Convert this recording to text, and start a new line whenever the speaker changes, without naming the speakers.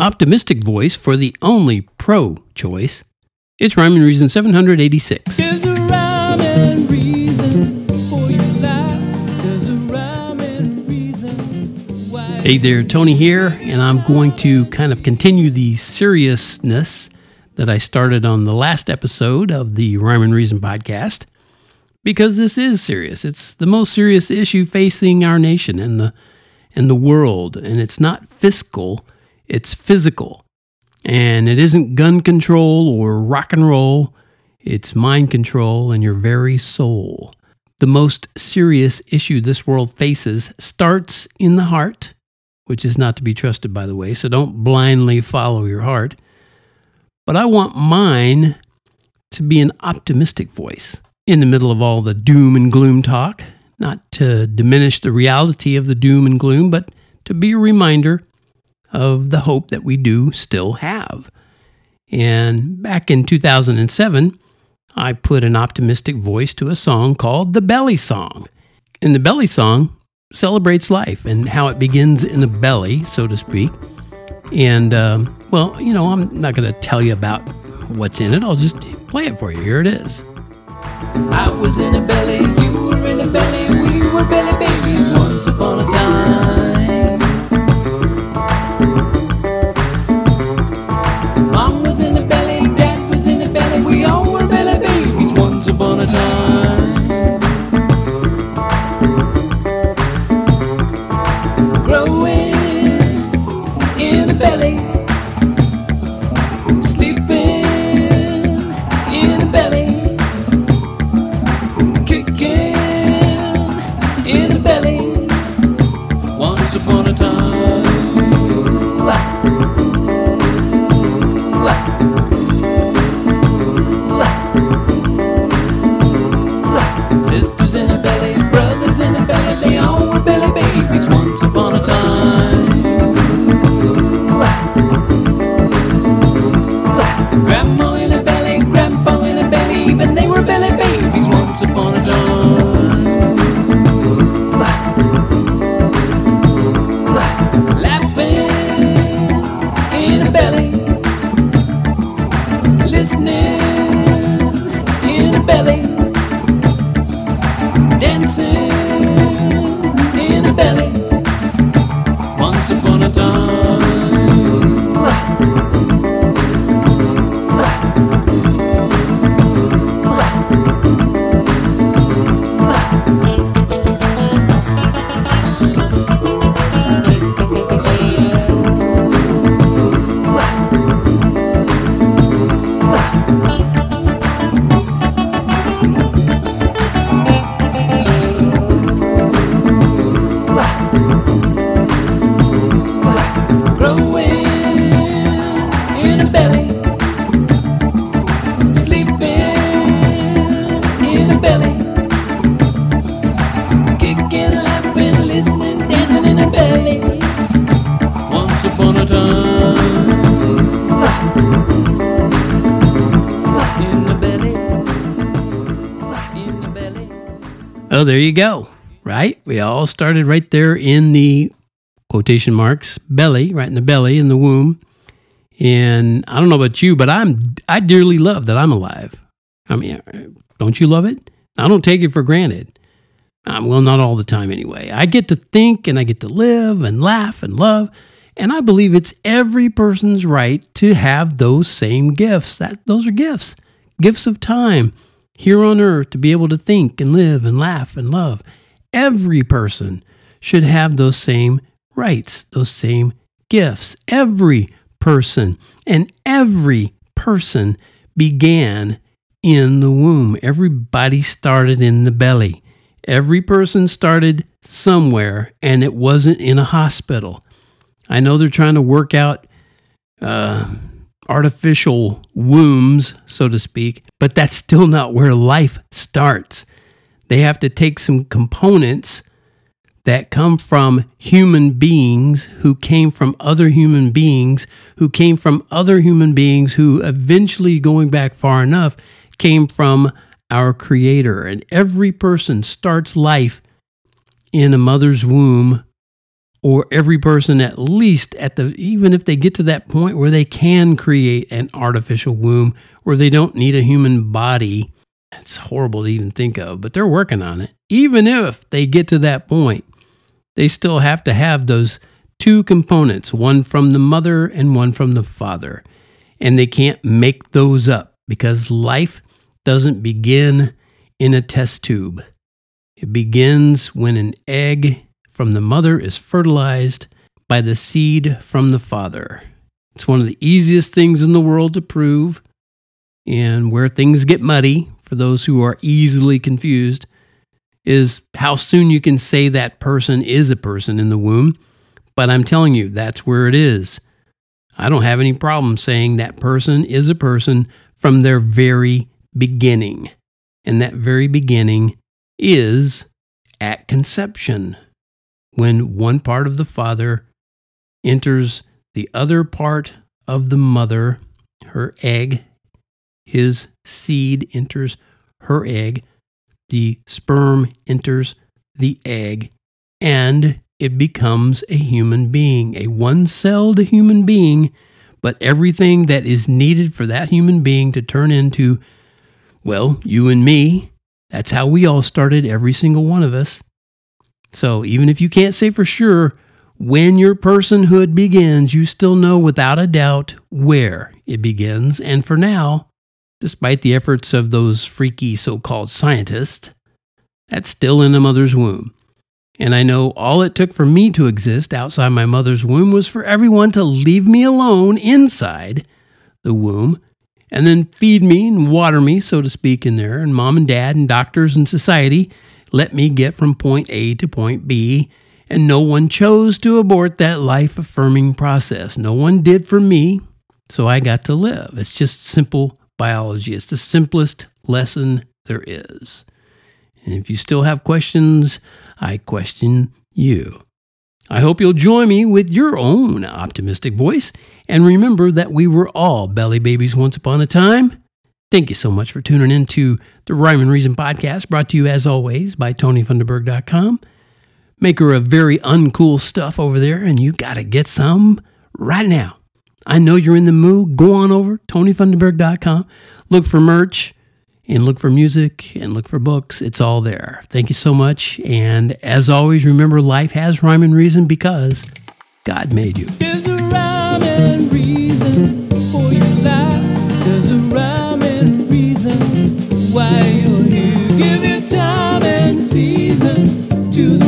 optimistic voice for the only pro choice. It's Rhyme and Reason 786.
There's a rhyme and reason for your life. There's a rhyme and reason why.
Hey there, Tony here, and I'm going to kind of continue the seriousness that I started on the last episode of the Rhyme and Reason podcast because this is serious. It's the most serious issue facing our nation and the and the world, and it's not fiscal, it's physical. And it isn't gun control or rock and roll, it's mind control and your very soul. The most serious issue this world faces starts in the heart, which is not to be trusted, by the way, so don't blindly follow your heart. But I want mine to be an optimistic voice in the middle of all the doom and gloom talk not to diminish the reality of the doom and gloom, but to be a reminder of the hope that we do still have. And back in 2007, I put an optimistic voice to a song called The Belly Song. And the Belly Song celebrates life and how it begins in the belly, so to speak. And, um, well, you know, I'm not going to tell you about what's in it. I'll just play it for you. Here it is.
I was in a belly, you were in a belly, we were belly babies once upon a time. Listening in a belly, dancing
Oh, there you go. Right? We all started right there in the quotation marks belly, right in the belly, in the womb. And I don't know about you, but I'm I dearly love that I'm alive. I mean, don't you love it? I don't take it for granted. Um, well, not all the time anyway. I get to think and I get to live and laugh and love. And I believe it's every person's right to have those same gifts. That those are gifts. Gifts of time here on earth to be able to think and live and laugh and love. Every person should have those same rights, those same gifts. Every person and every person began in the womb. Everybody started in the belly. Every person started somewhere, and it wasn't in a hospital. I know they're trying to work out uh, artificial wombs, so to speak, but that's still not where life starts. They have to take some components that come from human beings who came from other human beings who came from other human beings who eventually, going back far enough, came from our Creator. And every person starts life in a mother's womb or every person at least at the even if they get to that point where they can create an artificial womb where they don't need a human body it's horrible to even think of but they're working on it. Even if they get to that point they still have to have those two components one from the mother and one from the father. And they can't make those up because life doesn't begin in a test tube. It begins when an egg from the mother is fertilized by the seed from the father. It's one of the easiest things in the world to prove, and where things get muddy for those who are easily confused is how soon you can say that person is a person in the womb. But I'm telling you, that's where it is. I don't have any problem saying that person is a person from their very beginning. And that very beginning is at conception when one part of the father enters the other part of the mother, her egg, his seed enters her egg, the sperm enters the egg, and it becomes a human being, a one celled human being, but everything that is needed for that human being to turn into, well, you and me, that's how we all started, every single one of us. So even if you can't say for sure when your personhood begins, you still know without a doubt where it begins. And for now, despite the efforts of those freaky so called scientists, that's still in the mother's womb. And I know all it took for me to exist outside my mother's womb was for everyone to leave me alone inside the womb and then feed me and water me, so to speak, in there. And mom and dad and doctors and society let me get from point A to point B, and no one chose to abort that life affirming process. No one did for me, so I got to live. It's just simple biology. It's the simplest lesson there is. And if you still have questions, I question you. I hope you'll join me with your own optimistic voice. And remember that we were all belly babies once upon a time. Thank you so much for tuning in to the Rhyme and Reason podcast, brought to you as always by TonyFunderburk.com. Maker of very uncool stuff over there, and you got to get some right now. I know you're in the mood. Go on over TonyFunderburk.com. Look for merch and look for music and look for books. It's all there. Thank you so much. And as always, remember life has rhyme and reason because God made you.
listen to